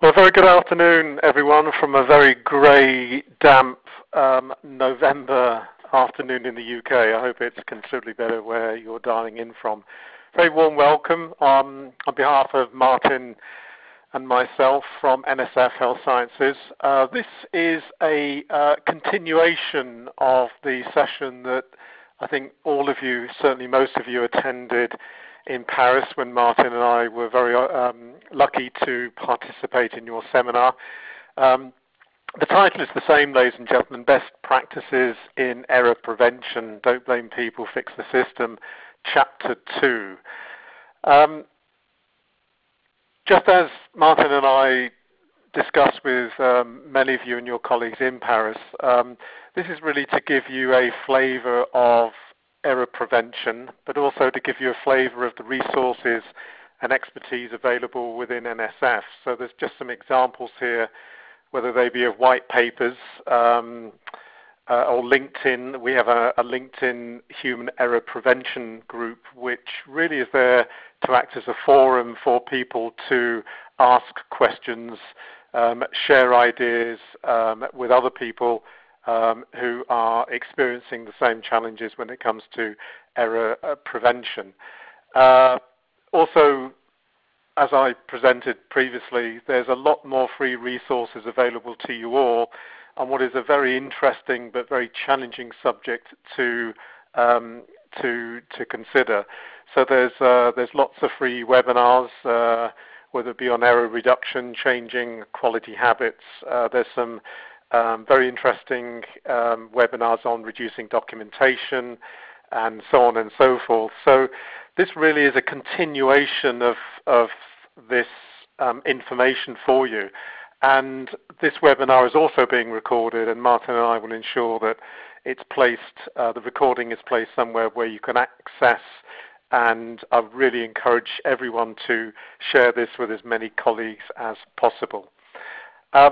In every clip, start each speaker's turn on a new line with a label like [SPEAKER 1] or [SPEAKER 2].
[SPEAKER 1] Well, very good afternoon, everyone, from a very grey, damp um, November afternoon in the UK. I hope it's considerably better where you're dialing in from. Very warm welcome um, on behalf of Martin and myself from NSF Health Sciences. Uh, this is a uh, continuation of the session that I think all of you, certainly most of you, attended in Paris when Martin and I were very um, lucky to participate in your seminar. Um, the title is the same, ladies and gentlemen, Best Practices in Error Prevention, Don't Blame People, Fix the System, Chapter 2. Um, just as Martin and I discussed with um, many of you and your colleagues in Paris, um, this is really to give you a flavor of error prevention, but also to give you a flavor of the resources and expertise available within NSF. So there's just some examples here, whether they be of white papers um, uh, or LinkedIn. We have a, a, LinkedIn human error prevention group, which really is there to act as a forum for people to ask questions, um, share ideas um, with other people um, who are experiencing the same challenges when it comes to error uh, prevention. Uh, also, as I presented previously, there's a lot more free resources available to you all on what is a very interesting but very challenging subject to um, to to consider. So there's uh, there's lots of free webinars, uh, whether it be on error reduction, changing quality habits. Uh, there's some um, very interesting um, webinars on reducing documentation and so on and so forth. So this really is a continuation of, of this um, information for you. And this webinar is also being recorded, and Martin and I will ensure that it's placed, uh, the recording is placed somewhere where you can access. And I really encourage everyone to share this with as many colleagues as possible. Uh,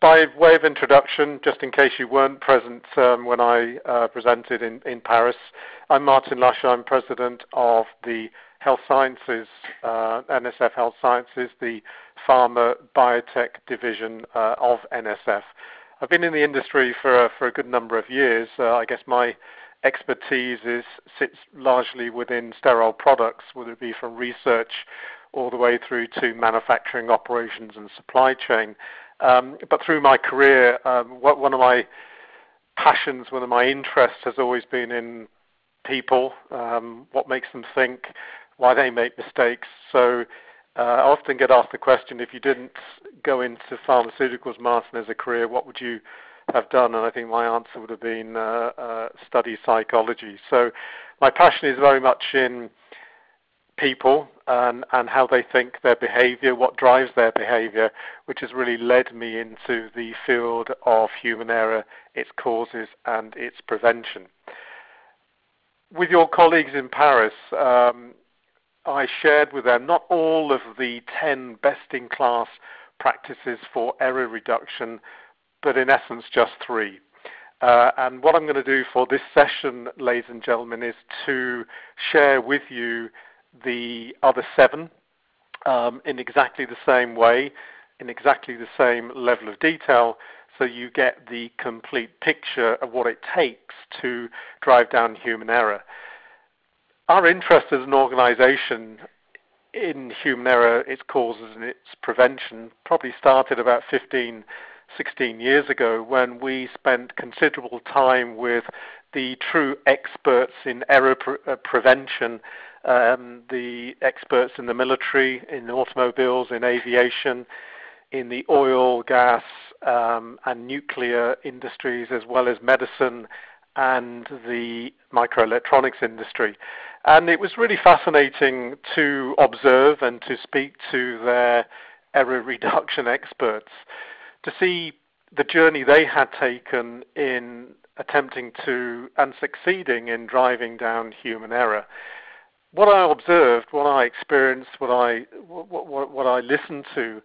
[SPEAKER 1] by way of introduction, just in case you weren't present um, when I uh, presented in, in Paris, I'm Martin Lush. I'm president of the Health Sciences, uh, NSF Health Sciences, the pharma biotech division uh, of NSF. I've been in the industry for a, for a good number of years. Uh, I guess my expertise is, sits largely within sterile products, whether it be from research all the way through to manufacturing operations and supply chain. Um, but through my career, um, what, one of my passions, one of my interests has always been in people, um, what makes them think, why they make mistakes. So uh, I often get asked the question, if you didn't go into pharmaceuticals, Martin, as a career, what would you have done? And I think my answer would have been uh, uh, study psychology. So my passion is very much in people and, and how they think their behavior, what drives their behavior, which has really led me into the field of human error, its causes, and its prevention. With your colleagues in Paris, um, I shared with them not all of the 10 best in class practices for error reduction, but in essence just three. Uh, and what I'm going to do for this session, ladies and gentlemen, is to share with you the other seven um, in exactly the same way, in exactly the same level of detail, so you get the complete picture of what it takes to drive down human error. Our interest as an organization in human error, its causes and its prevention, probably started about 15, 16 years ago when we spent considerable time with the true experts in error pre- uh, prevention um, the experts in the military, in automobiles, in aviation, in the oil, gas, um, and nuclear industries, as well as medicine and the microelectronics industry. And it was really fascinating to observe and to speak to their error reduction experts to see the journey they had taken in attempting to and succeeding in driving down human error what I observed, what I experienced, what I what, what, what I listened to,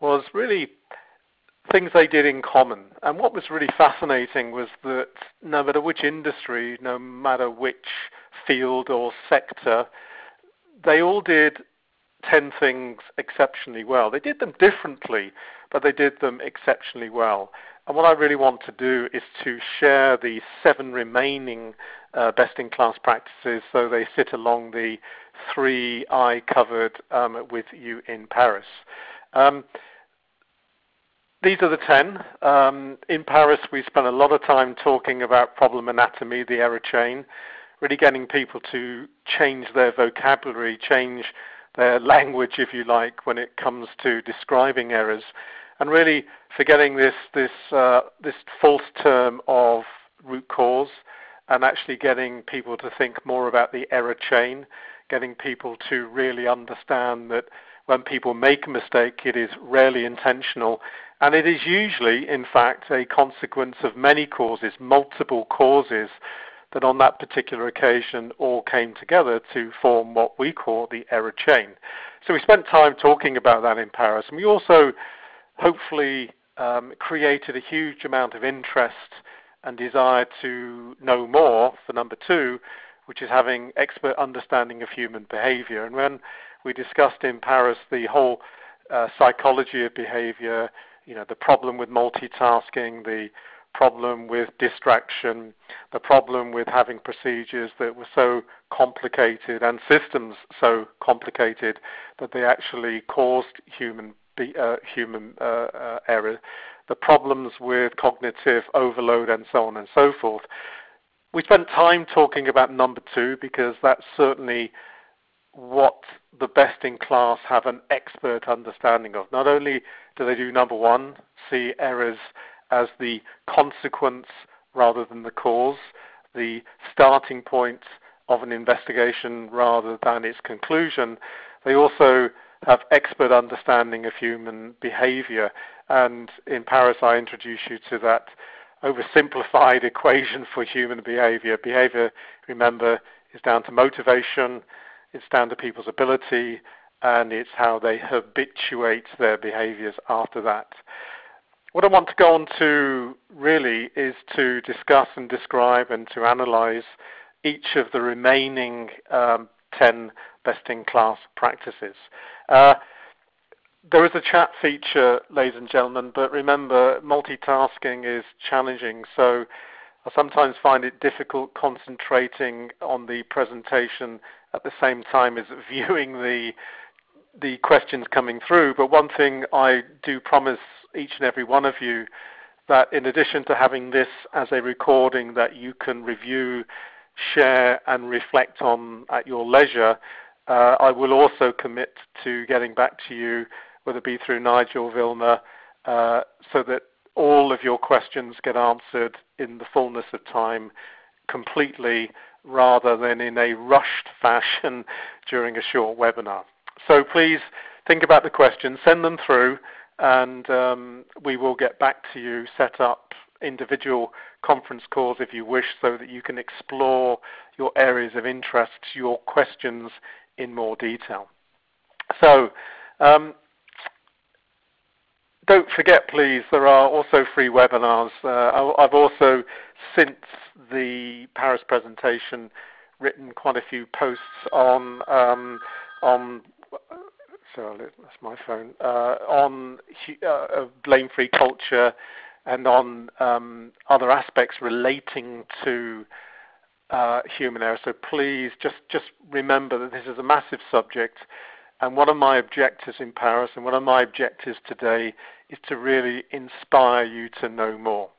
[SPEAKER 1] was really things they did in common. And what was really fascinating was that no matter which industry, no matter which field or sector, they all did 10 things exceptionally well. They did them differently, but they did them exceptionally well. And what I really want to do is to share the seven remaining uh, best-in-class practices so they sit along the three I covered um, with you in Paris. Um, these are the 10. Um, in Paris, we spent a lot of time talking about problem anatomy, the error chain, really getting people to change their vocabulary, change their language, if you like, when it comes to describing errors, and really forgetting this this uh, this false term of root cause, and actually getting people to think more about the error chain, getting people to really understand that when people make a mistake, it is rarely intentional, and it is usually, in fact, a consequence of many causes, multiple causes that on that particular occasion all came together to form what we call the error chain. So we spent time talking about that in Paris, and we also hopefully um, created a huge amount of interest and desire to know more for number two, which is having expert understanding of human behavior. And when we discussed in Paris the whole uh, psychology of behavior, you know, the problem with multitasking, the problem with distraction, the problem with having procedures that were so complicated and systems so complicated that they actually caused human uh, human uh, uh, error, the problems with cognitive overload, and so on and so forth. We spent time talking about number two because that's certainly what the best in class have an expert understanding of. Not only do they do number one, see errors as the consequence rather than the cause, the starting point of an investigation rather than its conclusion. They also have expert understanding of human behavior. And in Paris, I introduce you to that oversimplified equation for human behavior. Behavior, remember, is down to motivation, it's down to people's ability, and it's how they habituate their behaviors after that. What I want to go on to really is to discuss and describe and to analyze each of the remaining um, 10 best-in-class practices. Uh, there is a chat feature, ladies and gentlemen, but remember, multitasking is challenging, so I sometimes find it difficult concentrating on the presentation at the same time as viewing the the questions coming through. But one thing I do promise each and every one of you that in addition to having this as a recording that you can review, share, and reflect on at your leisure, uh, I will also commit to getting back to you, whether it be through Nigel Vilmer, uh, so that all of your questions get answered in the fullness of time completely rather than in a rushed fashion during a short webinar. So please think about the questions, send them through, and um, we will get back to you, set up individual conference calls if you wish so that you can explore your areas of interest, your questions in more detail. So um, don't forget please, there are also free webinars. Uh, I've also, since the Paris presentation, written quite a few posts on um, on so that's my phone, uh, on uh, blame-free culture and on um, other aspects relating to uh, human error. So please just, just remember that this is a massive subject. And one of my objectives in Paris and one of my objectives today is to really inspire you to know more.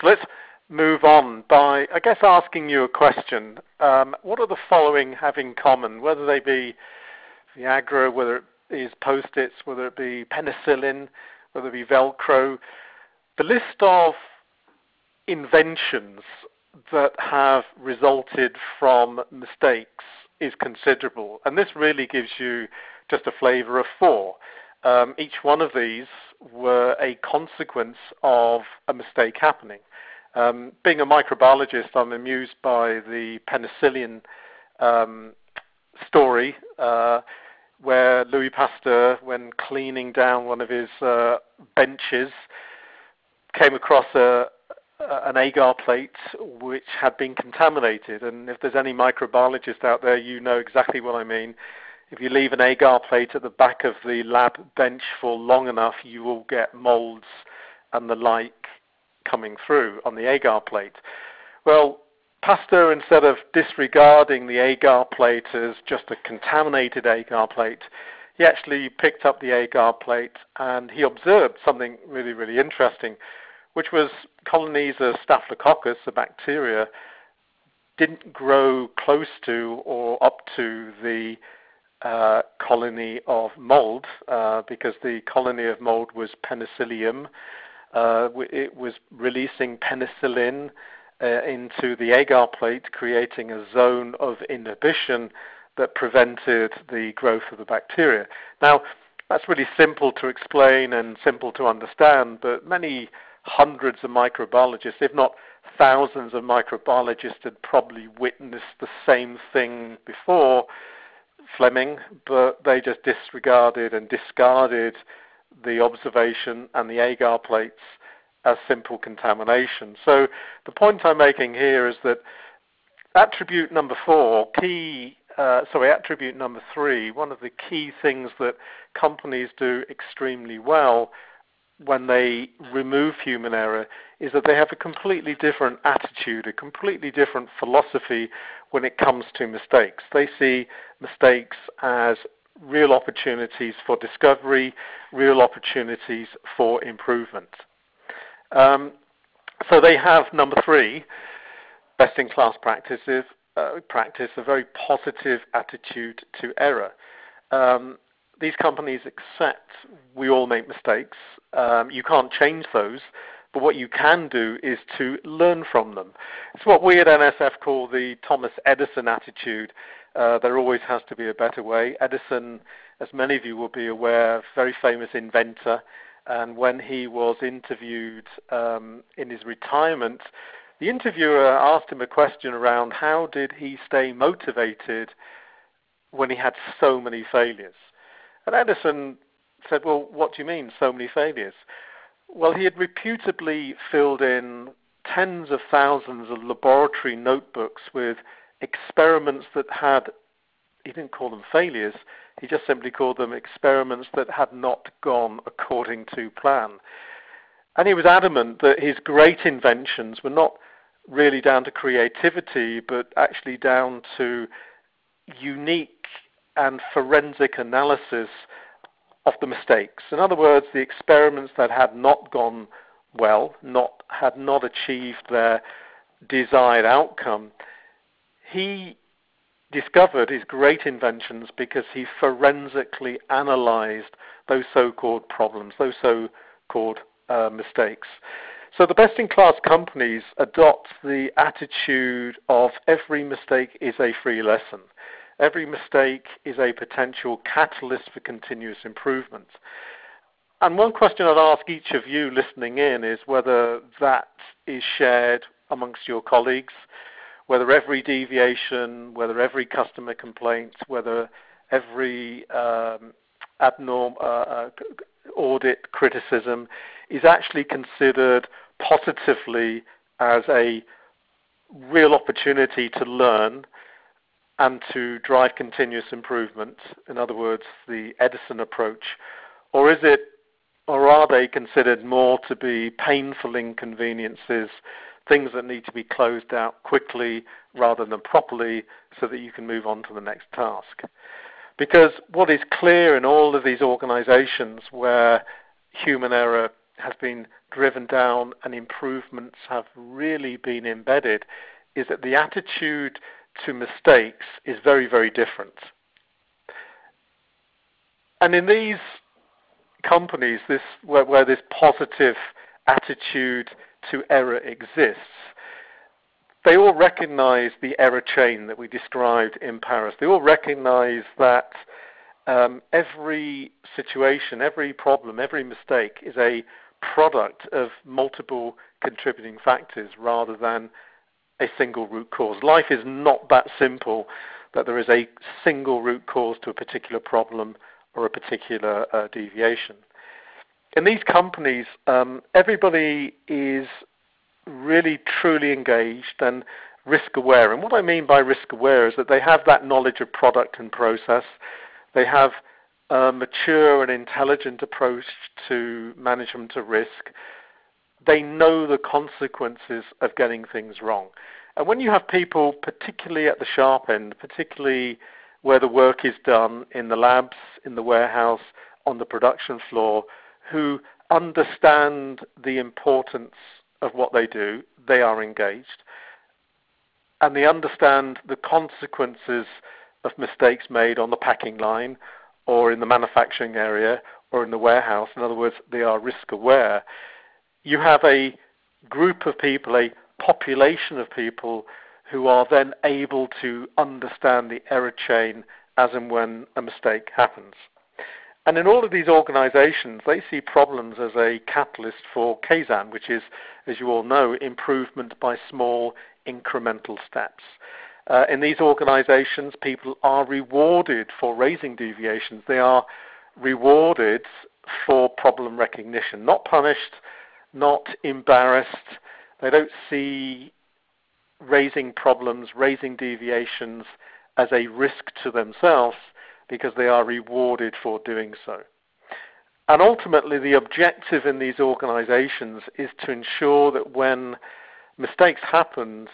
[SPEAKER 1] So let's move on by, I guess, asking you a question. Um, what are the following have in common, whether they be Viagra, whether it is post-its, whether it be penicillin, whether it be Velcro. The list of inventions that have resulted from mistakes is considerable, and this really gives you just a flavor of four. Um, each one of these were a consequence of a mistake happening. Um, being a microbiologist, I'm amused by the penicillin um, story. Uh, where Louis Pasteur, when cleaning down one of his uh, benches, came across a, an agar plate which had been contaminated. And if there's any microbiologist out there, you know exactly what I mean. If you leave an agar plate at the back of the lab bench for long enough, you will get molds and the like coming through on the agar plate. Well, Pasteur, instead of disregarding the agar plate as just a contaminated agar plate, he actually picked up the agar plate and he observed something really, really interesting, which was colonies of Staphylococcus, a bacteria, didn't grow close to or up to the uh, colony of mold uh, because the colony of mold was penicillium. Uh, it was releasing penicillin uh, into the agar plate, creating a zone of inhibition that prevented the growth of the bacteria. Now, that's really simple to explain and simple to understand, but many hundreds of microbiologists, if not thousands of microbiologists, had probably witnessed the same thing before Fleming, but they just disregarded and discarded the observation and the agar plates as simple contamination. So the point I'm making here is that attribute number four, key, uh, sorry, attribute number three, one of the key things that companies do extremely well when they remove human error is that they have a completely different attitude, a completely different philosophy when it comes to mistakes. They see mistakes as real opportunities for discovery, real opportunities for improvement. Um, so they have number three, best in class practices, uh, practice a very positive attitude to error. Um, these companies accept we all make mistakes. Um, you can't change those, but what you can do is to learn from them. It's what we at NSF call the Thomas Edison attitude. Uh, there always has to be a better way. Edison, as many of you will be aware, very famous inventor. And when he was interviewed um, in his retirement, the interviewer asked him a question around how did he stay motivated when he had so many failures. And Edison said, Well, what do you mean, so many failures? Well, he had reputably filled in tens of thousands of laboratory notebooks with experiments that had, he didn't call them failures, he just simply called them experiments that had not gone according to plan. And he was adamant that his great inventions were not really down to creativity, but actually down to unique and forensic analysis of the mistakes. In other words, the experiments that had not gone well, not had not achieved their desired outcome, he discovered his great inventions because he forensically analyzed those so-called problems, those so-called uh, mistakes. So the best-in-class companies adopt the attitude of every mistake is a free lesson. Every mistake is a potential catalyst for continuous improvement. And one question I'd ask each of you listening in is whether that is shared amongst your colleagues, whether every deviation, whether every customer complaint, whether every um, abnorm uh, uh, audit criticism is actually considered positively as a real opportunity to learn and to drive continuous improvement. In other words, the Edison approach, or is it, or are they considered more to be painful inconveniences things that need to be closed out quickly rather than properly so that you can move on to the next task. Because what is clear in all of these organizations where human error has been driven down and improvements have really been embedded is that the attitude to mistakes is very, very different. And in these companies, this, where, where this positive attitude to error exists, they all recognize the error chain that we described in Paris. They all recognize that um, every situation, every problem, every mistake is a product of multiple contributing factors rather than a single root cause. Life is not that simple that there is a single root cause to a particular problem or a particular uh, deviation in these companies, um, everybody is really truly engaged and risk aware. And what I mean by risk aware is that they have that knowledge of product and process. They have a mature and intelligent approach to management of risk. They know the consequences of getting things wrong. And when you have people, particularly at the sharp end, particularly where the work is done in the labs, in the warehouse, on the production floor, who understand the importance of what they do, they are engaged. And they understand the consequences of mistakes made on the packing line or in the manufacturing area or in the warehouse. In other words, they are risk aware. You have a group of people, a population of people who are then able to understand the error chain as and when a mistake happens. And in all of these organizations, they see problems as a catalyst for Kaizen, which is, as you all know, improvement by small incremental steps. Uh, in these organizations, people are rewarded for raising deviations. They are rewarded for problem recognition, not punished, not embarrassed. They don't see raising problems, raising deviations as a risk to themselves because they are rewarded for doing so. And ultimately, the objective in these organizations is to ensure that when mistakes happen,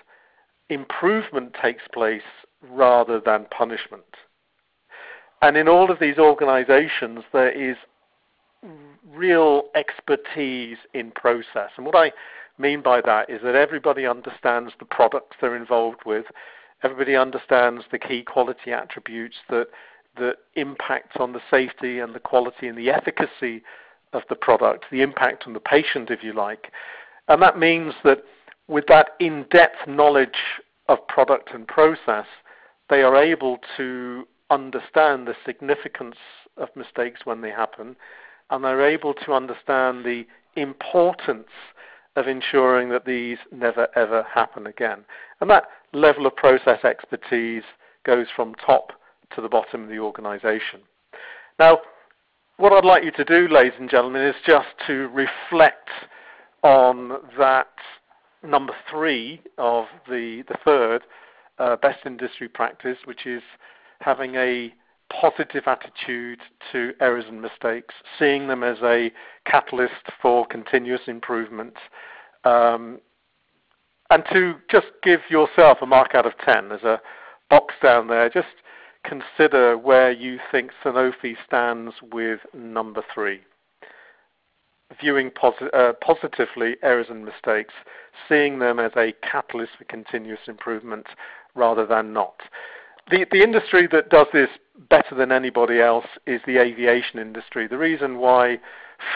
[SPEAKER 1] improvement takes place rather than punishment. And in all of these organizations, there is real expertise in process. And what I mean by that is that everybody understands the products they're involved with, everybody understands the key quality attributes that, that impact on the safety and the quality and the efficacy of the product, the impact on the patient, if you like. And that means that with that in-depth knowledge of product and process, they are able to understand the significance of mistakes when they happen, and they're able to understand the importance of ensuring that these never ever happen again. And that level of process expertise goes from top to the bottom of the organization. Now, what I'd like you to do, ladies and gentlemen, is just to reflect on that number three of the, the third uh, best industry practice, which is having a positive attitude to errors and mistakes, seeing them as a catalyst for continuous improvement, um, and to just give yourself a mark out of 10. There's a box down there. Just consider where you think Sanofi stands with number three viewing posi- uh, positively errors and mistakes, seeing them as a catalyst for continuous improvement rather than not. The, the industry that does this better than anybody else is the aviation industry. The reason why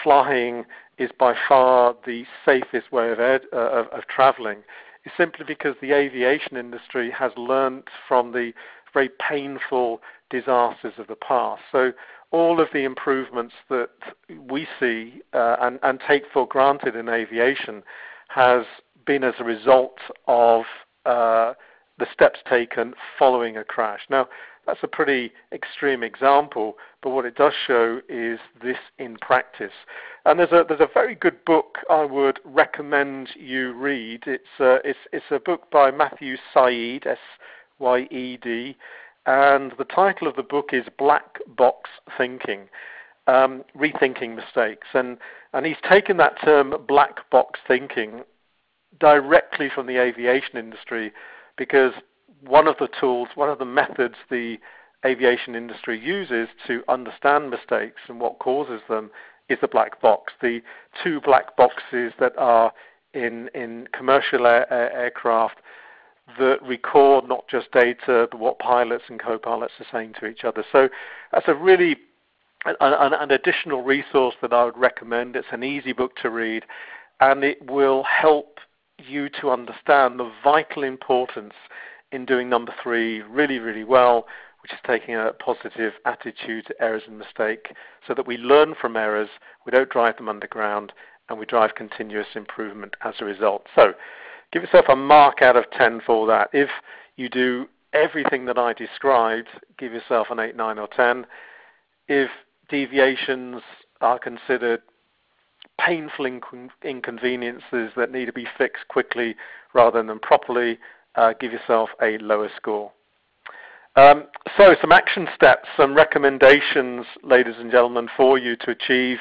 [SPEAKER 1] flying is by far the safest way of, uh, of, of traveling is simply because the aviation industry has learnt from the very painful disasters of the past. So all of the improvements that we see uh, and, and, take for granted in aviation has been as a result of uh, the steps taken following a crash. Now, that's a pretty extreme example, but what it does show is this in practice. And there's a, there's a very good book I would recommend you read. It's, uh, it's, it's a book by Matthew Syed, S Y E D, and the title of the book is Black Box Thinking, um, Rethinking Mistakes. And, and he's taken that term black box thinking directly from the aviation industry because one of the tools, one of the methods the aviation industry uses to understand mistakes and what causes them is the black box. The two black boxes that are in, in commercial air, air, aircraft that record not just data, but what pilots and co-pilots are saying to each other. So that's a really an, an, additional resource that I would recommend. It's an easy book to read, and it will help you to understand the vital importance in doing number three really, really well, which is taking a positive attitude to errors and mistake so that we learn from errors, we don't drive them underground, and we drive continuous improvement as a result. So give yourself a mark out of 10 for that. If you do everything that I described, give yourself an 8, 9, or 10. If deviations are considered painful inc- inconveniences that need to be fixed quickly rather than properly, uh, give yourself a lower score. Um, so some action steps, some recommendations, ladies and gentlemen, for you to achieve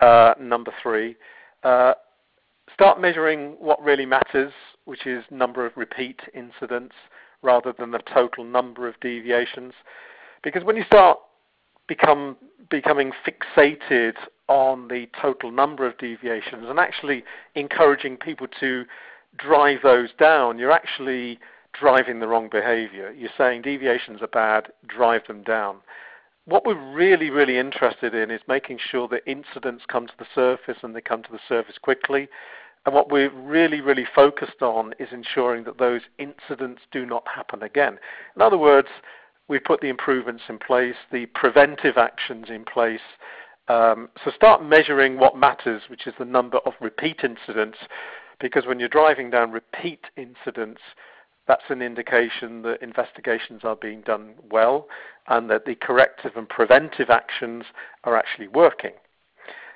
[SPEAKER 1] uh, number three. Uh, start measuring what really matters, which is number of repeat incidents rather than the total number of deviations. Because when you start become becoming fixated on the total number of deviations and actually encouraging people to drive those down, you're actually driving the wrong behavior. You're saying deviations are bad, drive them down. What we're really, really interested in is making sure that incidents come to the surface and they come to the surface quickly. And what we're really, really focused on is ensuring that those incidents do not happen again. In other words, we put the improvements in place, the preventive actions in place. Um, so start measuring what matters, which is the number of repeat incidents, because when you're driving down repeat incidents, that's an indication that investigations are being done well and that the corrective and preventive actions are actually working.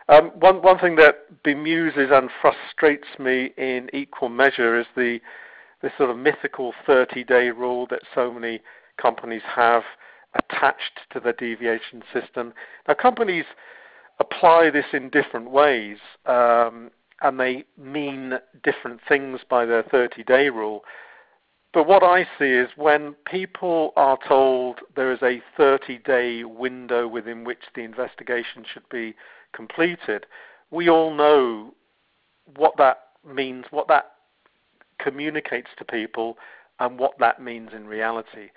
[SPEAKER 1] Um, one, one thing that bemuses and frustrates me in equal measure is the this sort of mythical 30-day rule that so many companies have attached to the deviation system. Now, companies apply this in different ways, um, and they mean different things by their 30-day rule. But what I see is when people are told there is a 30-day window within which the investigation should be completed, we all know what that means, what that communicates to people, and what that means in reality.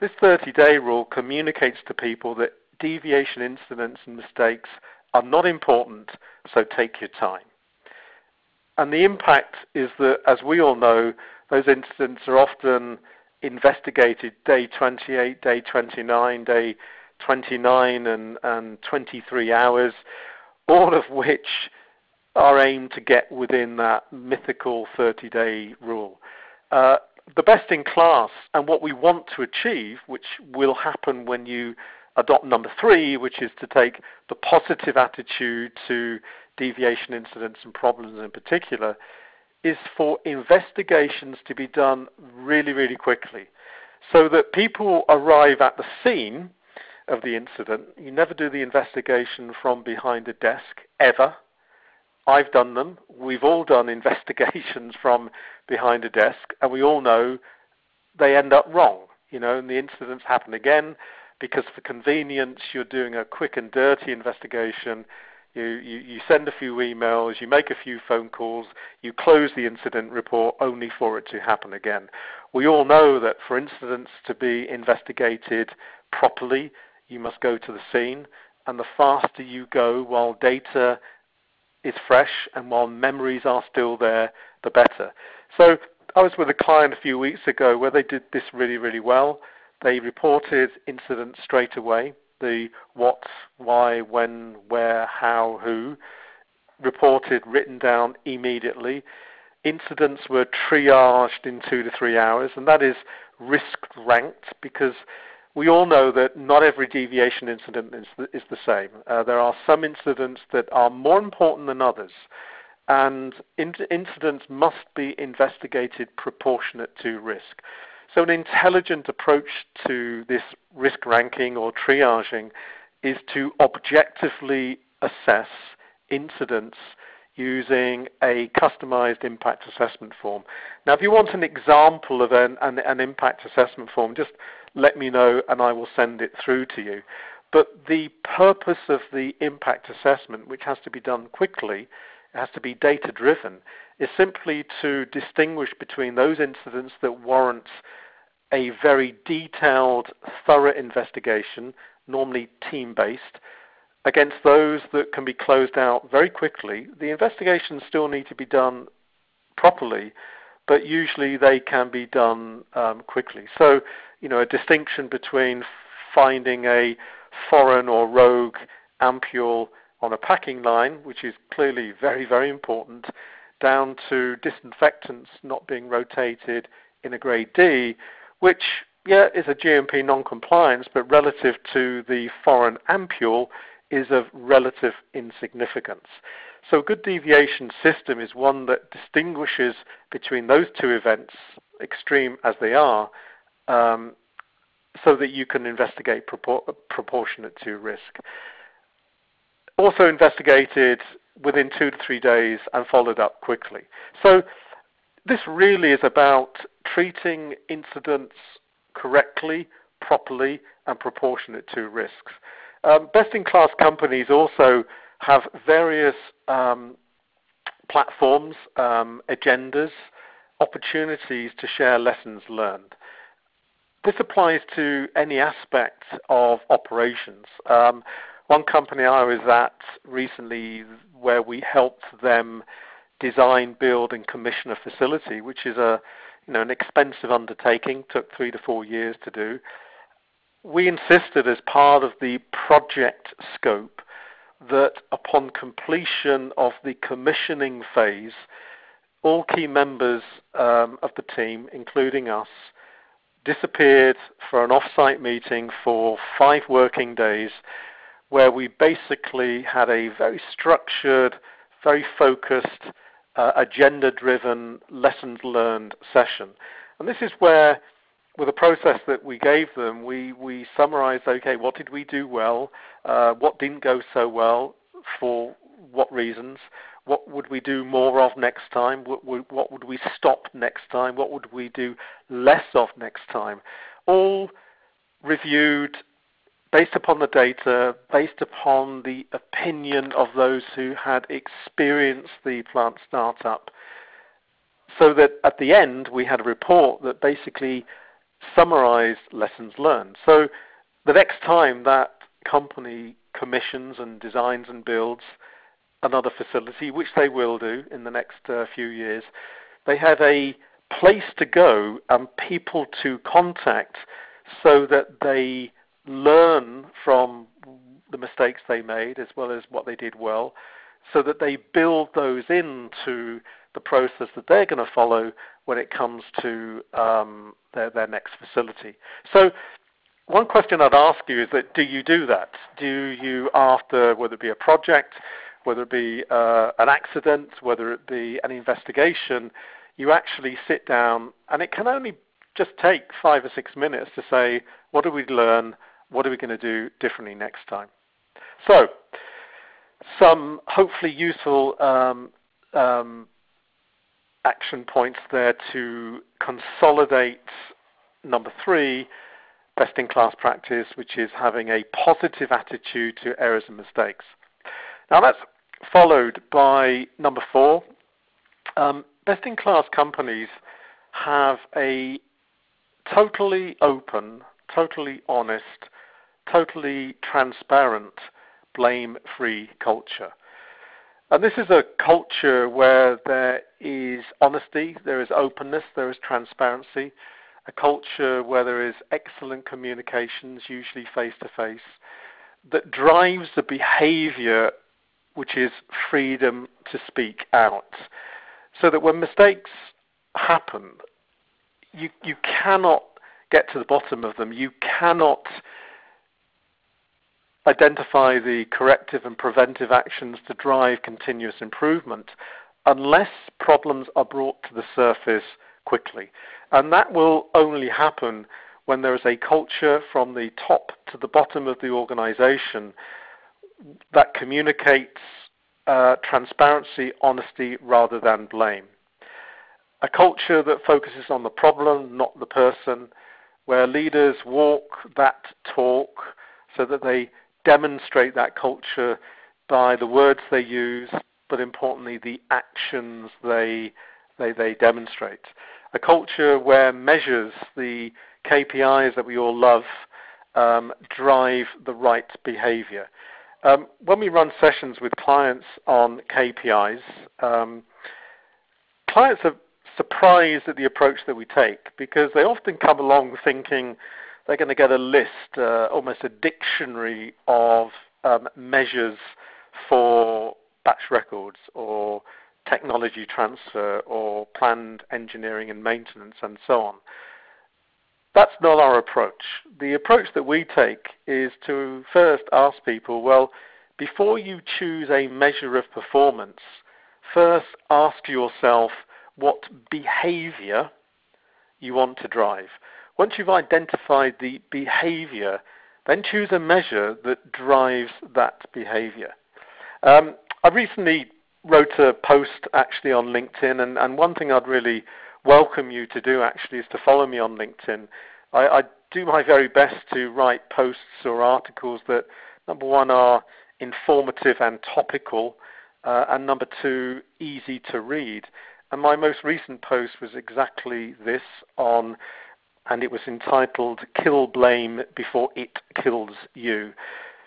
[SPEAKER 1] This 30 day rule communicates to people that deviation incidents and mistakes are not important, so take your time. And the impact is that, as we all know, those incidents are often investigated day 28, day 29, day 29, and, and 23 hours, all of which are aimed to get within that mythical 30 day rule. Uh, the best in class and what we want to achieve, which will happen when you adopt number three, which is to take the positive attitude to deviation incidents and problems in particular, is for investigations to be done really, really quickly. So that people arrive at the scene of the incident. You never do the investigation from behind a desk, ever. I've done them. We've all done investigations from behind a desk, and we all know they end up wrong. You know, and the incidents happen again because for convenience you're doing a quick and dirty investigation. You, you, you send a few emails, you make a few phone calls, you close the incident report only for it to happen again. We all know that for incidents to be investigated properly, you must go to the scene, and the faster you go while data is fresh and while memories are still there, the better. So I was with a client a few weeks ago where they did this really, really well. They reported incidents straight away, the what, why, when, where, how, who, reported, written down immediately. Incidents were triaged in two to three hours, and that is risk ranked because we all know that not every deviation incident is the, is the same. Uh, there are some incidents that are more important than others, and in- incidents must be investigated proportionate to risk. So, an intelligent approach to this risk ranking or triaging is to objectively assess incidents using a customized impact assessment form. Now, if you want an example of an, an, an impact assessment form, just let me know and I will send it through to you. But the purpose of the impact assessment, which has to be done quickly, has to be data driven, is simply to distinguish between those incidents that warrant a very detailed, thorough investigation, normally team based, against those that can be closed out very quickly. The investigations still need to be done properly, but usually they can be done um, quickly. So, you know, a distinction between finding a foreign or rogue ampule on a packing line, which is clearly very, very important, down to disinfectants not being rotated in a grade D, which, yeah, is a GMP non-compliance, but relative to the foreign ampule is of relative insignificance. So a good deviation system is one that distinguishes between those two events, extreme as they are, um, so that you can investigate propor- proportionate to risk. Also investigated within two to three days and followed up quickly. So this really is about treating incidents correctly, properly, and proportionate to risks. Um, best-in-class companies also have various um, platforms, um, agendas, opportunities to share lessons learned. This applies to any aspect of operations. Um, one company I was at recently where we helped them design, build, and commission a facility, which is a you know an expensive undertaking, took three to four years to do. We insisted as part of the project scope that upon completion of the commissioning phase, all key members um, of the team, including us, disappeared for an off-site meeting for five working days where we basically had a very structured, very focused, uh, agenda-driven, lessons learned session. And this is where, with the process that we gave them, we, we summarized, okay, what did we do well? Uh, what didn't go so well? For what reasons? What would we do more of next time? What would, what would we stop next time? What would we do less of next time? All reviewed based upon the data, based upon the opinion of those who had experienced the plant startup, so that at the end we had a report that basically summarized lessons learned. So the next time that company commissions and designs and builds another facility, which they will do in the next uh, few years, they have a place to go and people to contact so that they learn from the mistakes they made as well as what they did well so that they build those into the process that they're going to follow when it comes to um, their, their next facility. So one question I'd ask you is that do you do that? Do you, after whether it be a project, whether it be uh, an accident, whether it be an investigation, you actually sit down, and it can only just take five or six minutes to say, what did we learn? What are we going to do differently next time? So, some hopefully useful um, um, action points there to consolidate number three, best in class practice, which is having a positive attitude to errors and mistakes. Now, that's followed by number four. Um, best in class companies have a totally open, totally honest, totally transparent, blame free culture. And this is a culture where there is honesty, there is openness, there is transparency, a culture where there is excellent communications, usually face to face, that drives the behavior which is freedom to speak out. So that when mistakes happen, you, you cannot get to the bottom of them. You cannot identify the corrective and preventive actions to drive continuous improvement unless problems are brought to the surface quickly. And that will only happen when there is a culture from the top to the bottom of the organization that communicates uh, transparency, honesty, rather than blame. A culture that focuses on the problem, not the person, where leaders walk that talk so that they demonstrate that culture by the words they use, but importantly, the actions they, they, they demonstrate. A culture where measures, the KPIs that we all love, um, drive the right behavior. Um, when we run sessions with clients on KPIs, um, clients are surprised at the approach that we take because they often come along thinking they're going to get a list, uh, almost a dictionary of um, measures for batch records or technology transfer or planned engineering and maintenance and so on. That's not our approach. The approach that we take is to first ask people, well, before you choose a measure of performance, first ask yourself what behavior you want to drive. Once you've identified the behavior, then choose a measure that drives that behavior. Um, I recently wrote a post actually on LinkedIn, and, and one thing I'd really welcome you to do actually is to follow me on LinkedIn. I, I do my very best to write posts or articles that, number one, are informative and topical, uh, and number two, easy to read. And my most recent post was exactly this on, and it was entitled Kill Blame Before It Kills You.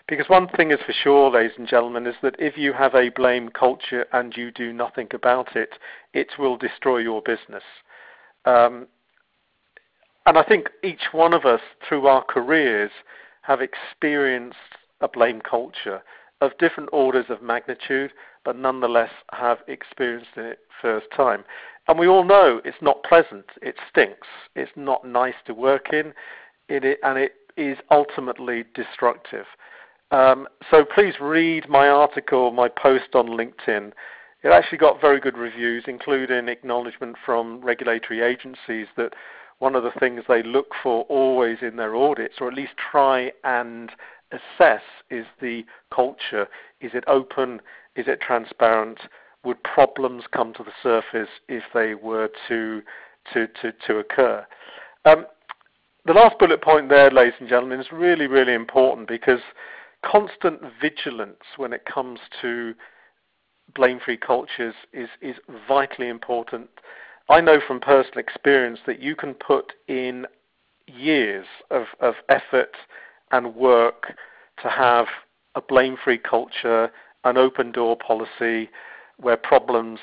[SPEAKER 1] Because one thing is for sure, ladies and gentlemen, is that if you have a blame culture and you do nothing about it, it will destroy your business. Um, and I think each one of us, through our careers, have experienced a blame culture of different orders of magnitude, but nonetheless have experienced it first time. And we all know it's not pleasant. It stinks. It's not nice to work in, it, and it is ultimately destructive. Um, so please read my article, my post on LinkedIn. It actually got very good reviews, including acknowledgement from regulatory agencies that one of the things they look for always in their audits, or at least try and assess, is the culture. Is it open? Is it transparent? Would problems come to the surface if they were to to to, to occur? Um, the last bullet point there, ladies and gentlemen, is really really important because constant vigilance when it comes to blame-free cultures is, is vitally important. I know from personal experience that you can put in years of, of effort and work to have a blame-free culture, an open door policy where problems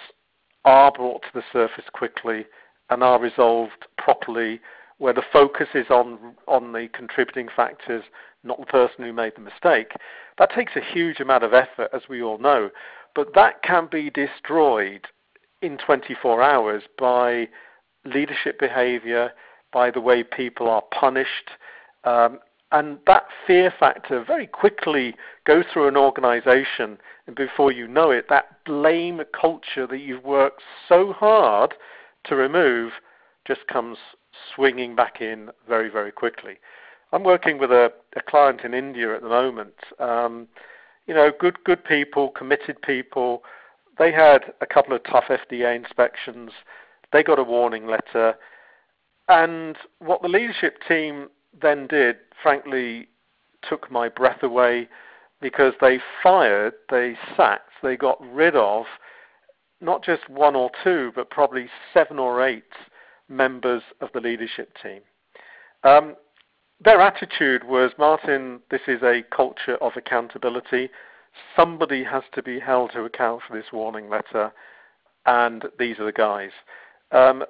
[SPEAKER 1] are brought to the surface quickly and are resolved properly, where the focus is on on the contributing factors not the person who made the mistake. That takes a huge amount of effort, as we all know, but that can be destroyed in 24 hours by leadership behavior, by the way people are punished. Um, and that fear factor very quickly goes through an organization, and before you know it, that blame culture that you've worked so hard to remove just comes swinging back in very, very quickly. I'm working with a, a client in India at the moment. Um, you know, good good people, committed people. They had a couple of tough FDA inspections. They got a warning letter, and what the leadership team then did, frankly, took my breath away because they fired, they sacked, they got rid of not just one or two, but probably seven or eight members of the leadership team. Um, their attitude was, Martin, this is a culture of accountability. Somebody has to be held to account for this warning letter, and these are the guys. Um,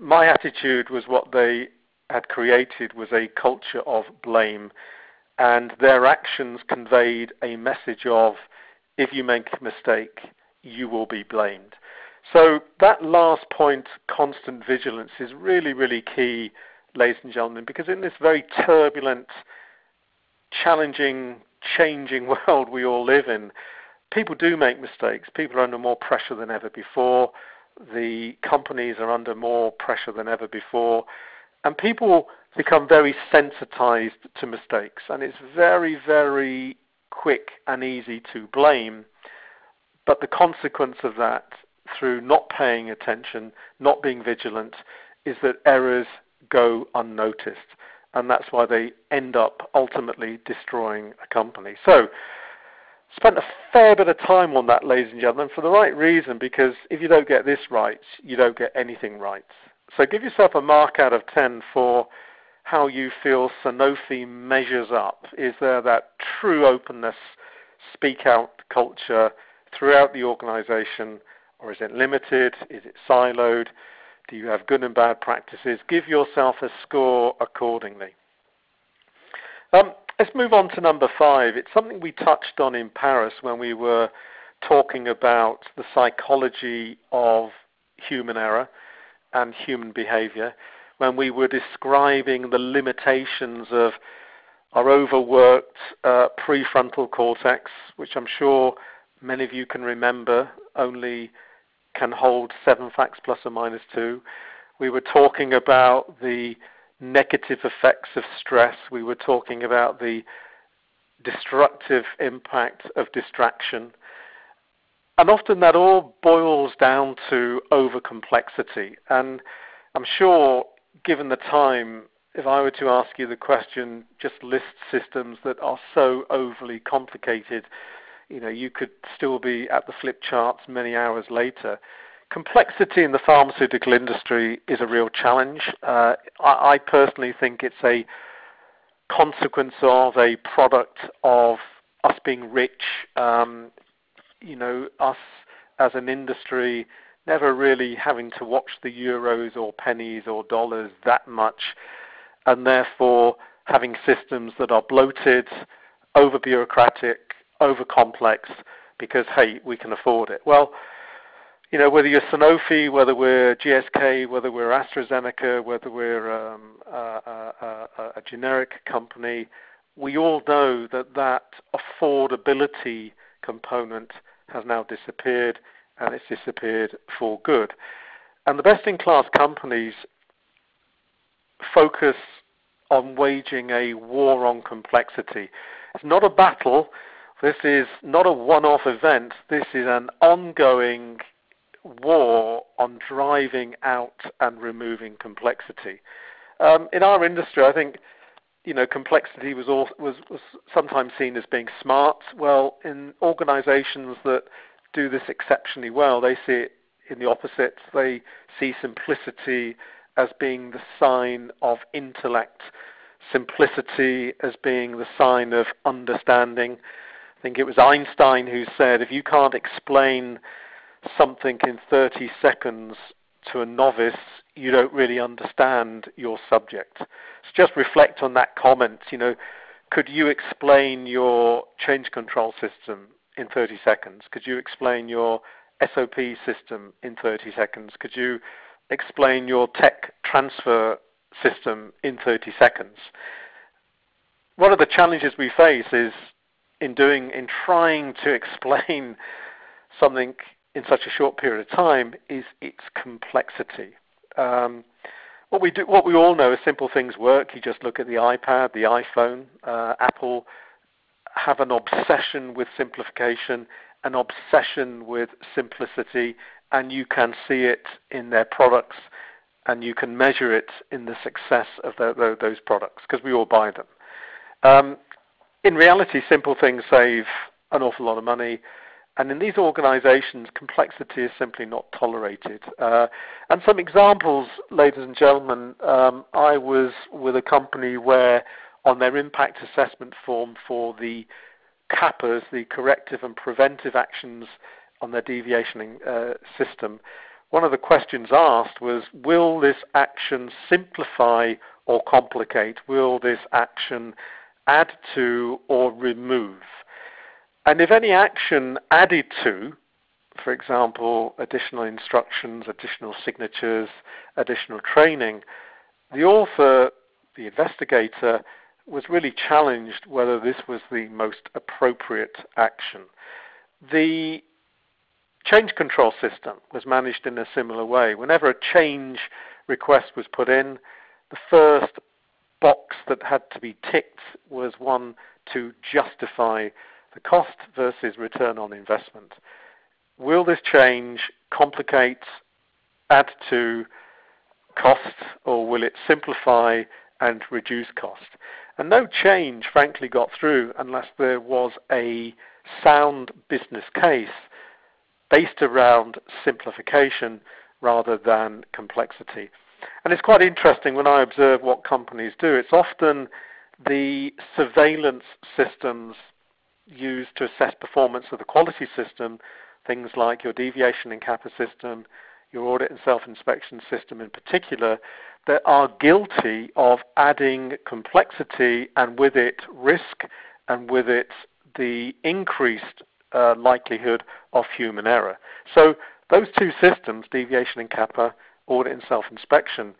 [SPEAKER 1] my attitude was what they had created was a culture of blame, and their actions conveyed a message of, if you make a mistake, you will be blamed. So that last point, constant vigilance, is really, really key ladies and gentlemen, because in this very turbulent, challenging, changing world we all live in, people do make mistakes. People are under more pressure than ever before. The companies are under more pressure than ever before. And people become very sensitized to mistakes. And it's very, very quick and easy to blame. But the consequence of that, through not paying attention, not being vigilant, is that errors go unnoticed. And that's why they end up ultimately destroying a company. So, spent a fair bit of time on that, ladies and gentlemen, for the right reason, because if you don't get this right, you don't get anything right. So give yourself a mark out of 10 for how you feel Sanofi measures up. Is there that true openness, speak out culture throughout the organization, or is it limited? Is it siloed? Do you have good and bad practices? Give yourself a score accordingly. Um, let's move on to number five. It's something we touched on in Paris when we were talking about the psychology of human error and human behavior, when we were describing the limitations of our overworked uh, prefrontal cortex, which I'm sure many of you can remember only can hold seven facts plus or minus two. We were talking about the negative effects of stress. We were talking about the destructive impact of distraction. And often that all boils down to over complexity. And I'm sure, given the time, if I were to ask you the question, just list systems that are so overly complicated, you know, you could still be at the flip charts many hours later. Complexity in the pharmaceutical industry is a real challenge. Uh, I, I personally think it's a consequence of a product of us being rich, um, you know, us as an industry never really having to watch the euros or pennies or dollars that much, and therefore having systems that are bloated, over bureaucratic, over complex, because hey, we can afford it. Well, you know, whether you're Sanofi, whether we're GSK, whether we're AstraZeneca, whether we're um, a, a, a, generic company, we all know that that affordability component has now disappeared, and it's disappeared for good. And the best-in-class companies focus on waging a war on complexity. It's not a battle. This is not a one-off event. This is an ongoing war on driving out and removing complexity. Um, in our industry, I think you know complexity was, all, was was sometimes seen as being smart. Well, in organisations that do this exceptionally well, they see it in the opposite. They see simplicity as being the sign of intellect, simplicity as being the sign of understanding. I think it was Einstein who said, if you can't explain something in 30 seconds to a novice, you don't really understand your subject. So just reflect on that comment. You know, could you explain your change control system in 30 seconds? Could you explain your SOP system in 30 seconds? Could you explain your tech transfer system in 30 seconds? One of the challenges we face is in doing, in trying to explain something in such a short period of time is its complexity. Um, what we do, what we all know is simple things work. You just look at the iPad, the iPhone. Uh, Apple have an obsession with simplification, an obsession with simplicity, and you can see it in their products, and you can measure it in the success of the, the, those products because we all buy them. Um, in reality, simple things save an awful lot of money. And in these organizations, complexity is simply not tolerated. Uh, and some examples, ladies and gentlemen, um, I was with a company where on their impact assessment form for the CAPAs, the corrective and preventive actions on their deviation uh, system, one of the questions asked was, will this action simplify or complicate? Will this action add to or remove? And if any action added to, for example, additional instructions, additional signatures, additional training, the author, the investigator, was really challenged whether this was the most appropriate action. The change control system was managed in a similar way. Whenever a change request was put in, the first box that had to be ticked was one to justify the cost versus return on investment. Will this change complicate, add to cost, or will it simplify and reduce cost? And no change, frankly, got through unless there was a sound business case based around simplification rather than complexity. And it's quite interesting when I observe what companies do. It's often the surveillance systems used to assess performance of the quality system, things like your deviation and CAPA system, your audit and self-inspection system in particular, that are guilty of adding complexity and with it risk and with it the increased uh, likelihood of human error. So those two systems, deviation and CAPA, audit and self-inspection,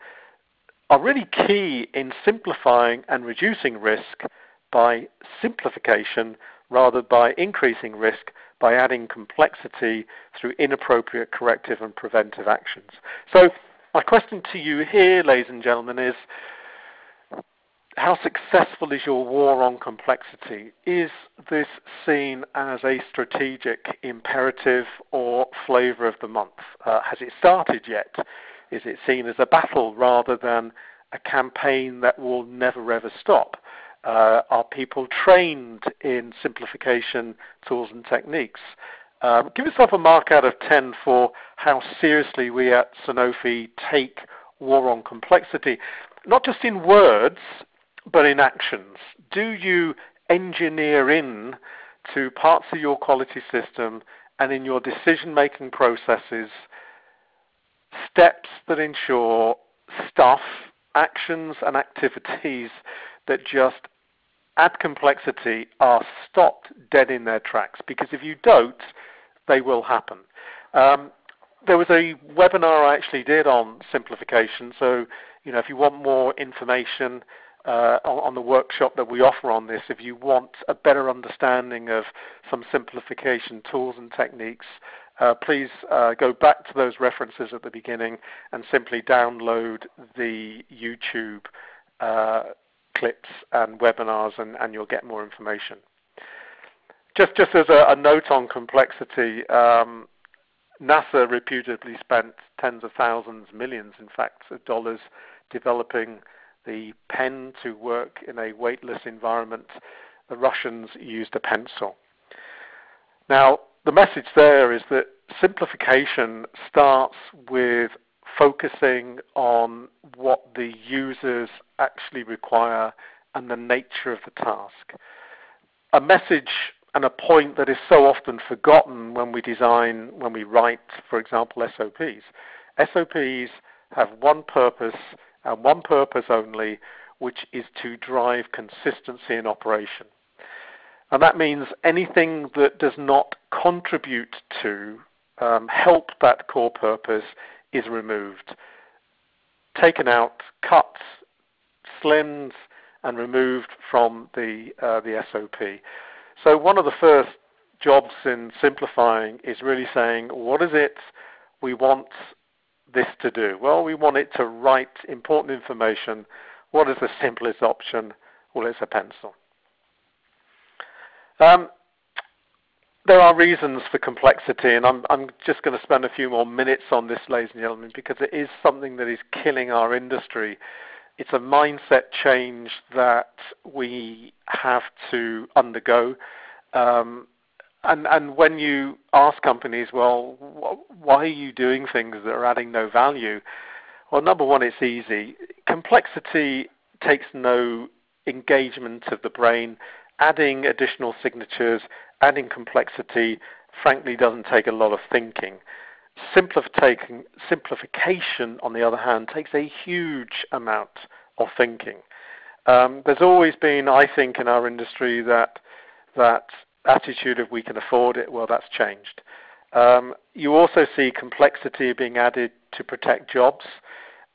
[SPEAKER 1] are really key in simplifying and reducing risk by simplification rather by increasing risk by adding complexity through inappropriate corrective and preventive actions. So my question to you here, ladies and gentlemen, is how successful is your war on complexity? Is this seen as a strategic imperative or flavour of the month? Uh, has it started yet? Is it seen as a battle rather than a campaign that will never ever stop? Uh, are people trained in simplification tools and techniques? Um, give yourself a mark out of 10 for how seriously we at Sanofi take war on complexity, not just in words, but in actions. Do you engineer in to parts of your quality system and in your decision making processes steps that ensure stuff, actions, and activities that just add complexity are stopped dead in their tracks? Because if you don't, they will happen. Um, there was a webinar I actually did on simplification. So, you know, if you want more information uh, on, on, the workshop that we offer on this, if you want a better understanding of some simplification tools and techniques, uh, please uh, go back to those references at the beginning and simply download the YouTube uh, clips and webinars, and, and you'll get more information. Just, just as a, a note on complexity, um, NASA reputedly spent tens of thousands, millions, in fact, of dollars developing the pen to work in a weightless environment. The Russians used a pencil. Now, the message there is that simplification starts with focusing on what the users actually require and the nature of the task. A message and a point that is so often forgotten when we design, when we write, for example, SOPs. SOPs have one purpose and one purpose only, which is to drive consistency in operation. And that means anything that does not contribute to um, help that core purpose is removed, taken out, cut, slimmed, and removed from the, uh, the SOP. So one of the first jobs in simplifying is really saying, what is it we want this to do? Well, we want it to write important information. What is the simplest option? Well, it's a pencil. Um, there are reasons for complexity, and I'm, I'm just going to spend a few more minutes on this, ladies and gentlemen, because it is something that is killing our industry it's a mindset change that we have to undergo. Um, and, and when you ask companies, well, wh- why are you doing things that are adding no value? Well, number one, it's easy. Complexity takes no engagement of the brain. Adding additional signatures, adding complexity, frankly, doesn't take a lot of thinking. Simplification, on the other hand, takes a huge amount of thinking. Um, there's always been, I think, in our industry that that attitude of we can afford it. Well, that's changed. Um, you also see complexity being added to protect jobs,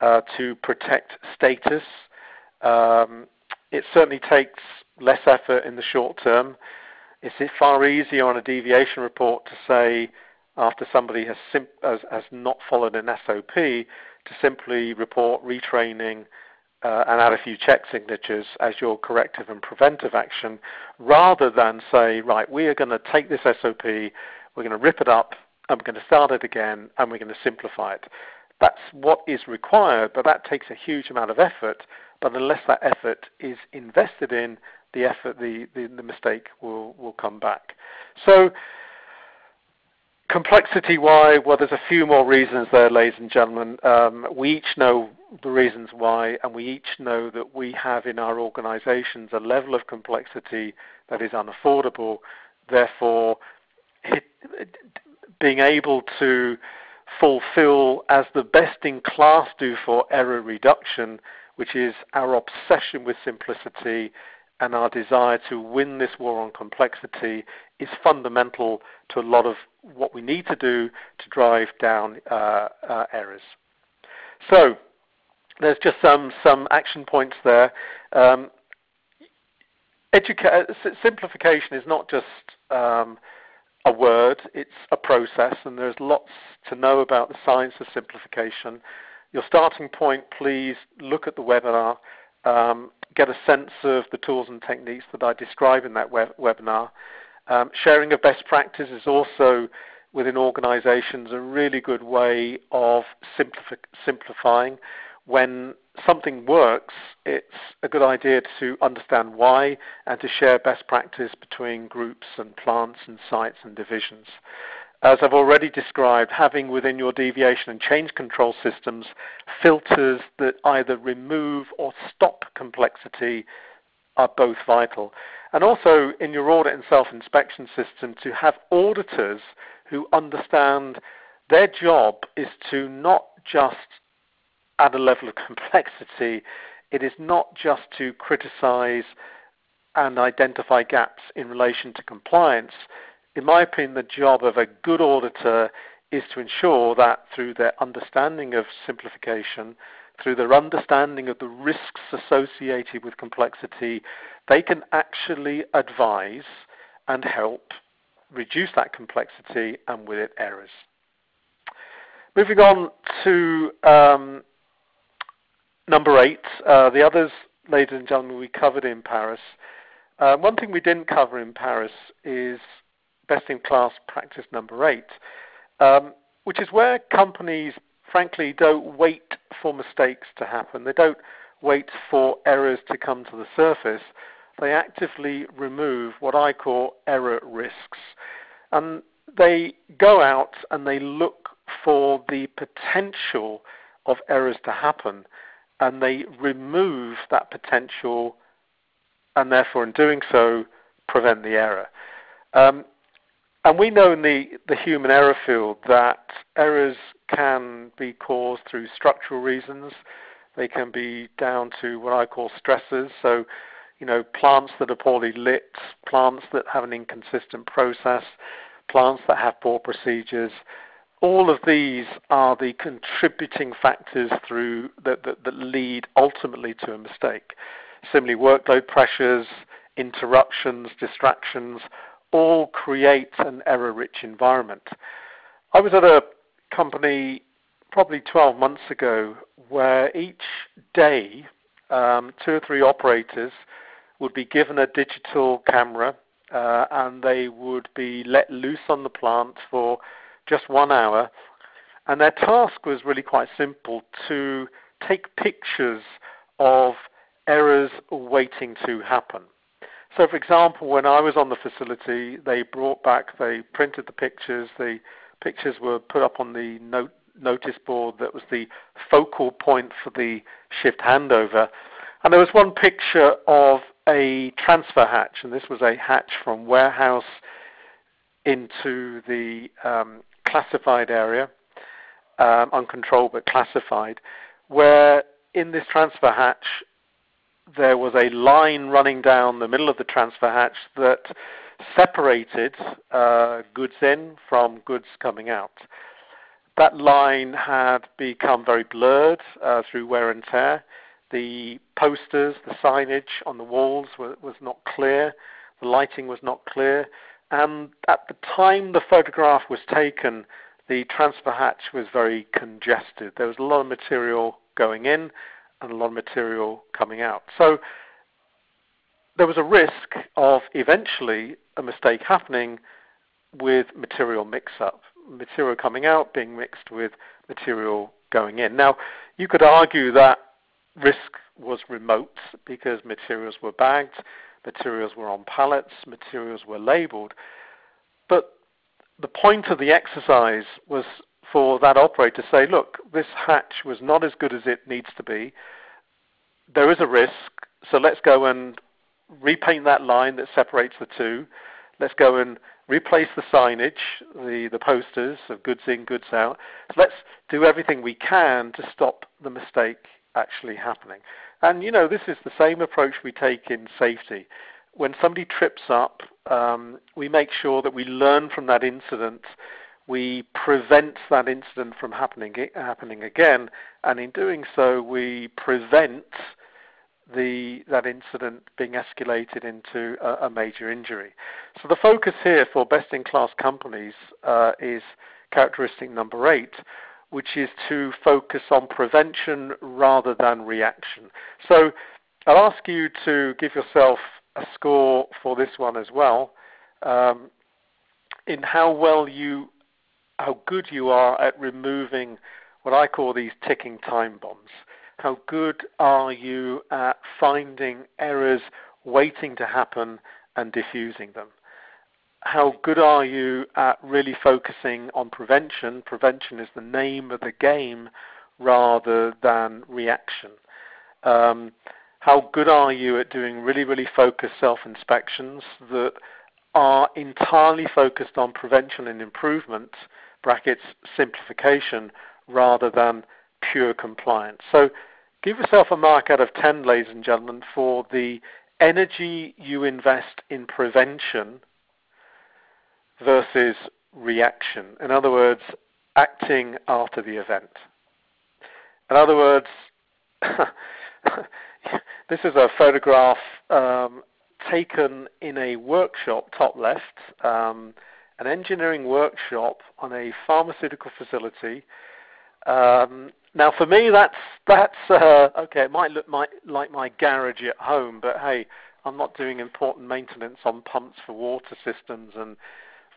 [SPEAKER 1] uh, to protect status. Um, it certainly takes less effort in the short term. It's far easier on a deviation report to say after somebody has, has, has not followed an SOP to simply report retraining uh, and add a few check signatures as your corrective and preventive action, rather than say, right, we are going to take this SOP, we're going to rip it up, and we're going to start it again, and we're going to simplify it. That's what is required, but that takes a huge amount of effort. But unless that effort is invested in, the effort, the, the, the mistake will, will come back. So Complexity why? Well, there's a few more reasons there, ladies and gentlemen. Um, we each know the reasons why, and we each know that we have in our organizations a level of complexity that is unaffordable. Therefore, it, being able to fulfill as the best in class do for error reduction, which is our obsession with simplicity and our desire to win this war on complexity is fundamental to a lot of what we need to do to drive down uh, uh, errors. So there's just some, some action points there. Um, educa- simplification is not just um, a word, it's a process, and there's lots to know about the science of simplification. Your starting point, please look at the webinar um, get a sense of the tools and techniques that I describe in that web- webinar. Um, sharing of best practice is also within organizations a really good way of simplif- simplifying. When something works, it's a good idea to understand why and to share best practice between groups and plants and sites and divisions. As I've already described, having within your deviation and change control systems filters that either remove or stop complexity are both vital. And also in your audit and self-inspection system to have auditors who understand their job is to not just add a level of complexity, it is not just to criticize and identify gaps in relation to compliance. In my opinion, the job of a good auditor is to ensure that through their understanding of simplification, through their understanding of the risks associated with complexity, they can actually advise and help reduce that complexity and with it errors. Moving on to um, number eight, uh, the others, ladies and gentlemen, we covered in Paris. Uh, one thing we didn't cover in Paris is best in class practice number eight, um, which is where companies, frankly, don't wait for mistakes to happen. They don't wait for errors to come to the surface they actively remove what I call error risks. And they go out and they look for the potential of errors to happen and they remove that potential and therefore in doing so prevent the error. Um, and we know in the, the human error field that errors can be caused through structural reasons. They can be down to what I call stressors. So you know, plants that are poorly lit, plants that have an inconsistent process, plants that have poor procedures. All of these are the contributing factors through that, that, that lead ultimately to a mistake. Similarly, workload pressures, interruptions, distractions, all create an error-rich environment. I was at a company probably 12 months ago where each day um, two or three operators would be given a digital camera uh, and they would be let loose on the plant for just one hour. And their task was really quite simple to take pictures of errors waiting to happen. So, for example, when I was on the facility, they brought back, they printed the pictures, the pictures were put up on the note, notice board that was the focal point for the shift handover. And there was one picture of a transfer hatch, and this was a hatch from warehouse into the um, classified area, um, uncontrolled but classified, where in this transfer hatch there was a line running down the middle of the transfer hatch that separated uh, goods in from goods coming out. That line had become very blurred uh, through wear and tear. The posters, the signage on the walls were, was not clear. The lighting was not clear. And at the time the photograph was taken, the transfer hatch was very congested. There was a lot of material going in and a lot of material coming out. So there was a risk of eventually a mistake happening with material mix up, material coming out being mixed with material going in. Now, you could argue that risk was remote because materials were bagged, materials were on pallets, materials were labeled. But the point of the exercise was for that operator to say, look, this hatch was not as good as it needs to be. There is a risk, so let's go and repaint that line that separates the two. Let's go and replace the signage, the, the posters of goods in, goods out. Let's do everything we can to stop the mistake actually happening. And you know, this is the same approach we take in safety. When somebody trips up, um, we make sure that we learn from that incident. We prevent that incident from happening happening again, and in doing so, we prevent the that incident being escalated into a, a major injury. So the focus here for best-in-class companies uh, is characteristic number eight, which is to focus on prevention rather than reaction. So I'll ask you to give yourself a score for this one as well, um, in how well you, how good you are at removing what I call these ticking time bombs. How good are you at finding errors waiting to happen and diffusing them? How good are you at really focusing on prevention? Prevention is the name of the game rather than reaction. Um, how good are you at doing really, really focused self inspections that are entirely focused on prevention and improvement, brackets simplification, rather than pure compliance? So give yourself a mark out of 10, ladies and gentlemen, for the energy you invest in prevention versus reaction. In other words, acting after the event. In other words, this is a photograph um, taken in a workshop, top left, um, an engineering workshop on a pharmaceutical facility. Um, now, for me, that's that's uh, okay. It might look my, like my garage at home, but hey, I'm not doing important maintenance on pumps for water systems and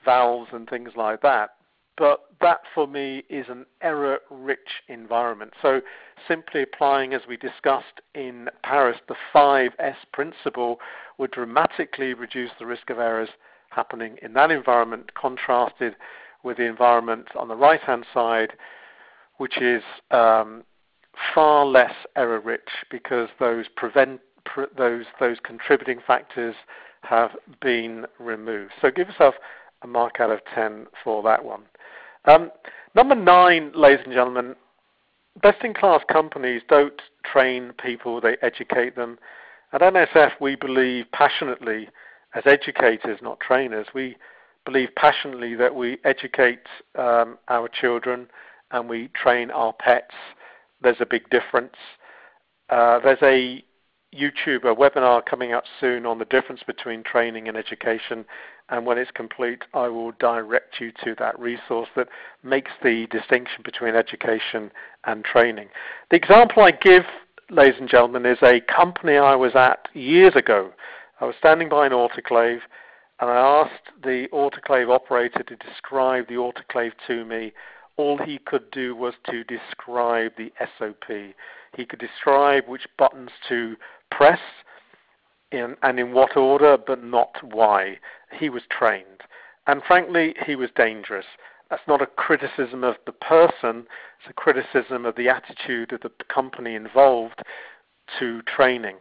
[SPEAKER 1] valves and things like that but that for me is an error rich environment. So simply applying, as we discussed in Paris, the 5S principle would dramatically reduce the risk of errors happening in that environment, contrasted with the environment on the right hand side, which is um, far less error rich because those prevent pr- those those contributing factors have been removed. So give yourself a mark out of 10 for that one. Um, number nine, ladies and gentlemen, best in class companies don't train people, they educate them. At NSF, we believe passionately, as educators, not trainers, we believe passionately that we educate um, our children and we train our pets. There's a big difference. Uh, there's a YouTube, webinar coming up soon on the difference between training and education. And when it's complete, I will direct you to that resource that makes the distinction between education and training. The example I give, ladies and gentlemen, is a company I was at years ago. I was standing by an autoclave and I asked the autoclave operator to describe the autoclave to me. All he could do was to describe the SOP. He could describe which buttons to press in, and in what order, but not why. He was trained. And frankly, he was dangerous. That's not a criticism of the person, it's a criticism of the attitude of the company involved to training.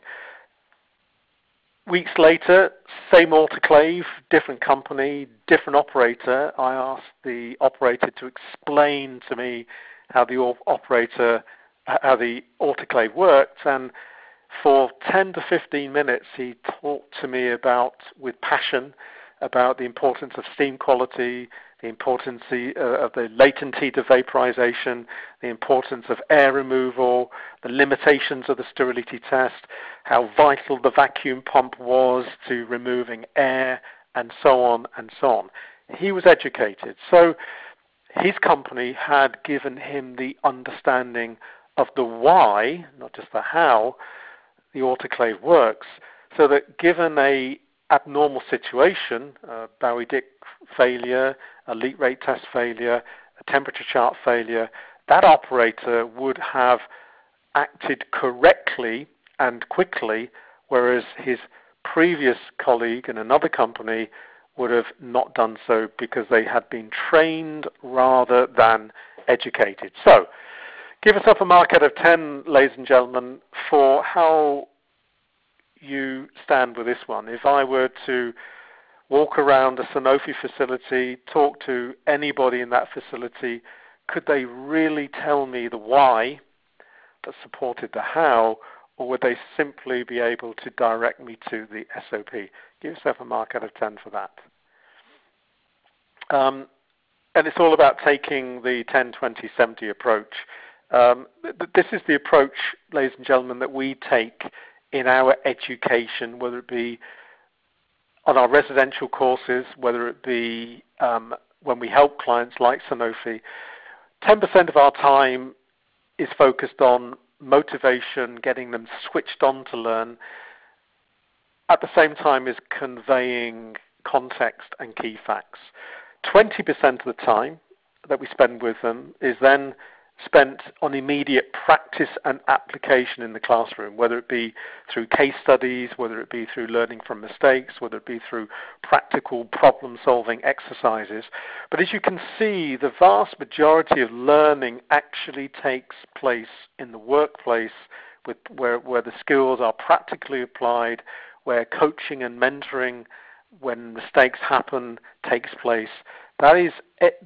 [SPEAKER 1] Weeks later, same autoclave, different company, different operator. I asked the operator to explain to me how the operator, how the autoclave worked, and for 10 to 15 minutes, he talked to me about, with passion, about the importance of steam quality, the importance uh, of the latent heat of vaporization, the importance of air removal, the limitations of the sterility test, how vital the vacuum pump was to removing air, and so on and so on. He was educated. So his company had given him the understanding of the why, not just the how, the autoclave works, so that given a abnormal situation, a Bowie-Dick failure, a leak rate test failure, a temperature chart failure, that operator would have acted correctly and quickly, whereas his previous colleague in another company would have not done so because they had been trained rather than educated. So, give yourself a mark out of 10, ladies and gentlemen, for how you stand with this one. If I were to walk around a Sanofi facility, talk to anybody in that facility, could they really tell me the why that supported the how, or would they simply be able to direct me to the SOP? Give yourself a mark out of 10 for that. Um, and it's all about taking the 10, 20, 70 approach. Um, this is the approach, ladies and gentlemen, that we take in our education, whether it be on our residential courses, whether it be um, when we help clients like Sanofi. 10% of our time is focused on motivation, getting them switched on to learn, at the same time as conveying context and key facts. 20% of the time that we spend with them is then spent on immediate practice and application in the classroom, whether it be through case studies, whether it be through learning from mistakes, whether it be through practical problem solving exercises. But as you can see, the vast majority of learning actually takes place in the workplace with, where, where the skills are practically applied, where coaching and mentoring when mistakes happen takes place. That is,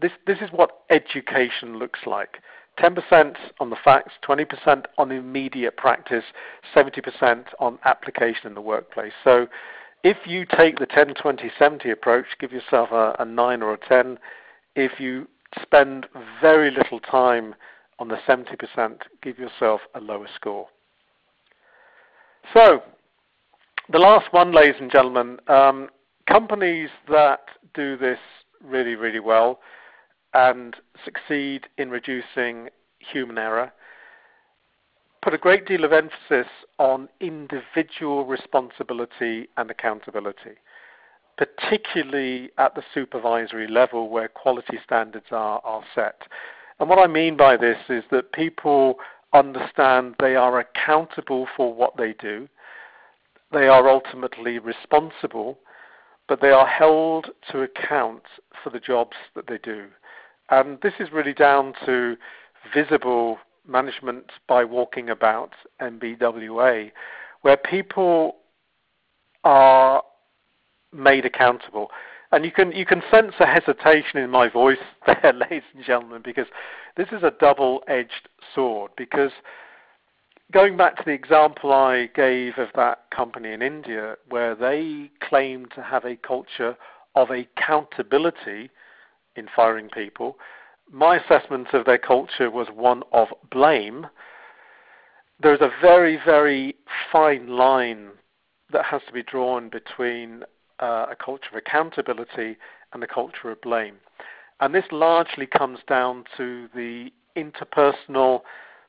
[SPEAKER 1] this, this is what education looks like. 10% on the facts, 20% on immediate practice, 70% on application in the workplace. So if you take the 10, 20, 70 approach, give yourself a, a 9 or a 10. If you spend very little time on the 70%, give yourself a lower score. So the last one, ladies and gentlemen, um, companies that do this really, really well and succeed in reducing human error put a great deal of emphasis on individual responsibility and accountability, particularly at the supervisory level where quality standards are, are set. And what I mean by this is that people understand they are accountable for what they do, they are ultimately responsible, but they are held to account for the jobs that they do. And this is really down to visible management by walking about MBWA, where people are made accountable. And you can you can sense a hesitation in my voice there, ladies and gentlemen, because this is a double-edged sword. Because going back to the example I gave of that company in India, where they claim to have a culture of accountability in firing people, my assessment of their culture was one of blame. There's a very, very fine line that has to be drawn between uh, a culture of accountability and a culture of blame. And this largely comes down to the interpersonal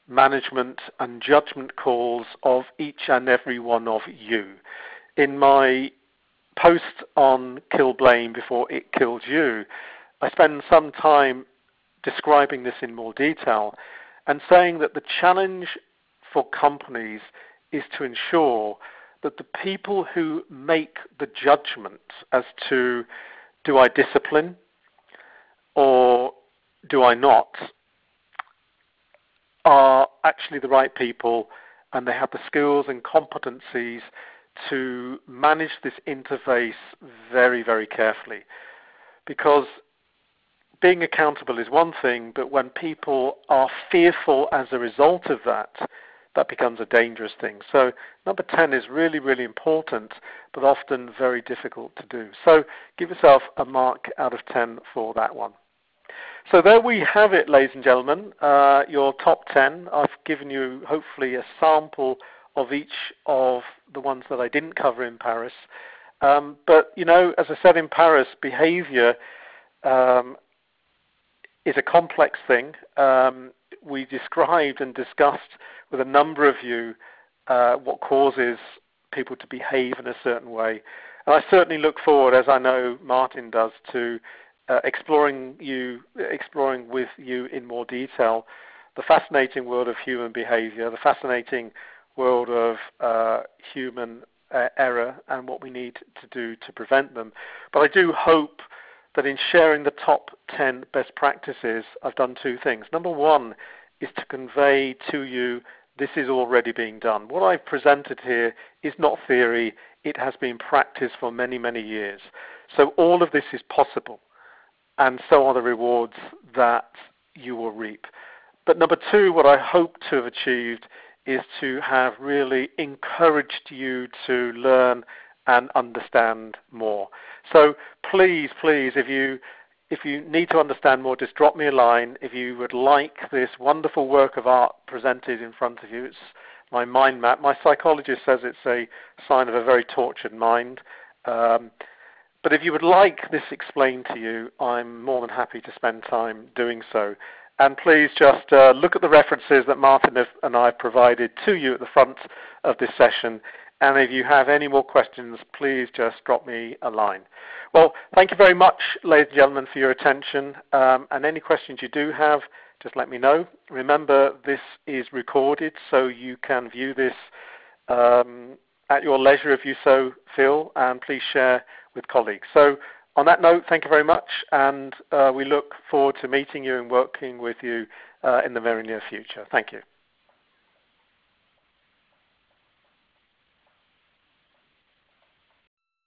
[SPEAKER 1] management and judgment calls of each and every one of you. In my post on Kill Blame Before It Kills You, I spend some time describing this in more detail and saying that the challenge for companies is to ensure that the people who make the judgment as to do I discipline or do I not are actually the right people and they have the skills and competencies to manage this interface very, very carefully. Because being accountable is one thing, but when people are fearful as a result of that, that becomes a dangerous thing. So number 10 is really, really important, but often very difficult to do. So give yourself a mark out of 10 for that one. So there we have it, ladies and gentlemen, uh, your top 10. I've given you hopefully a sample of each of the ones that I didn't cover in Paris. Um, but, you know, as I said in Paris, behavior um, is a complex thing. Um, we described and discussed with a number of you uh, what causes people to behave in a certain way. And I certainly look forward, as I know Martin does, to uh, exploring you, exploring with you in more detail the fascinating world of human behavior, the fascinating world of uh, human uh, error, and what we need to do to prevent them. But I do hope that in sharing the top 10 best practices, I've done two things. Number one is to convey to you this is already being done. What I've presented here is not theory, it has been practiced for many, many years. So all of this is possible, and so are the rewards that you will reap. But number two, what I hope to have achieved is to have really encouraged you to learn and understand more. So please, please, if you if you need to understand more, just drop me a line. If you would like this wonderful work of art presented in front of you, it's my mind map. My psychologist says it's a sign of a very tortured mind. Um, but if you would like this explained to you, I'm more than happy to spend time doing so. And please just uh, look at the references that Martin and I have provided to you at the front of this session. And if you have any more questions, please just drop me a line. Well, thank you very much, ladies and gentlemen, for your attention. Um, and any questions you do have, just let me know. Remember, this is recorded, so you can view this um, at your leisure if you so feel, and please share with colleagues. So on that note, thank you very much, and uh, we look forward to meeting you and working with you uh, in the very near future. Thank you.